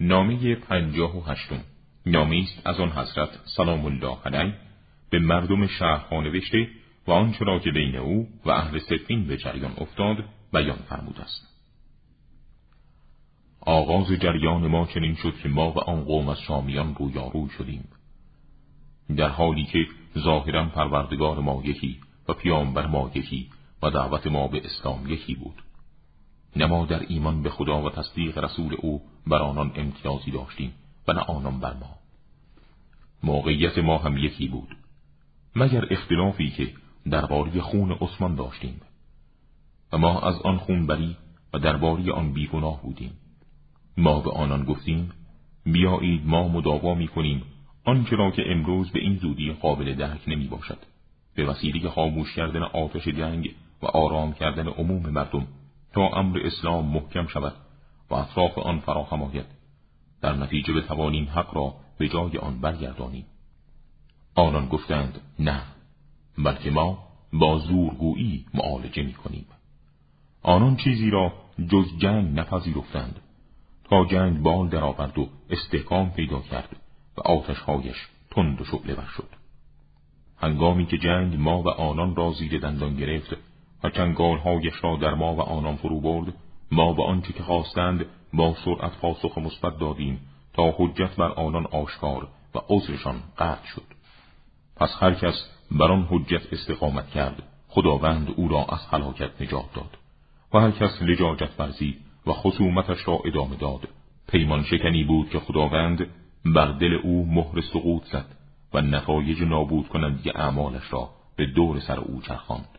نامه پنجاه و هشتم. نامه است از آن حضرت سلام الله علیه به مردم شهرها نوشته و آنچه را که بین او و اهل سفین به جریان افتاد بیان فرمود است. آغاز جریان ما چنین شد که ما و آن قوم از شامیان رویارو شدیم. در حالی که ظاهرا پروردگار ما یکی و پیامبر ما یکی و دعوت ما به اسلام یکی بود. نه ما در ایمان به خدا و تصدیق رسول او بر آنان امتیازی داشتیم و نه آنان بر ما. موقعیت ما هم یکی بود. مگر اختلافی که درباره خون عثمان داشتیم. و ما از آن خون بری و درباره آن بیگناه بودیم. ما به آنان گفتیم بیایید ما مداوا می کنیم آنچه را که امروز به این زودی قابل درک نمی باشد. به وسیله خاموش کردن آتش جنگ و آرام کردن عموم مردم تا امر اسلام محکم شود و اطراف آن فراهم آید در نتیجه بتوانیم حق را به جای آن برگردانیم. آنان گفتند نه بلکه ما با زورگویی معالجه می کنیم آنان چیزی را جز جنگ نپذیرفتند. تا جنگ بال درآورد و استحکام پیدا کرد و آتشهایش تند و شعله شد. هنگامی که جنگ ما و آنان را زیر دندان گرفت و چنگالهایش را در ما و آنان فرو برد. ما به آنچه که خواستند با سرعت پاسخ مثبت دادیم تا حجت بر آنان آشکار و عذرشان قطع شد. پس هر کس بر آن حجت استقامت کرد. خداوند او را از هلاکت نجات داد. و هر کس لجاجت ورزید و خصومتش را ادامه داد. پیمان شکنی بود که خداوند بر دل او مهر سقوط زد و نتایج نابود کنندی اعمالش را به دور سر او چرخاند.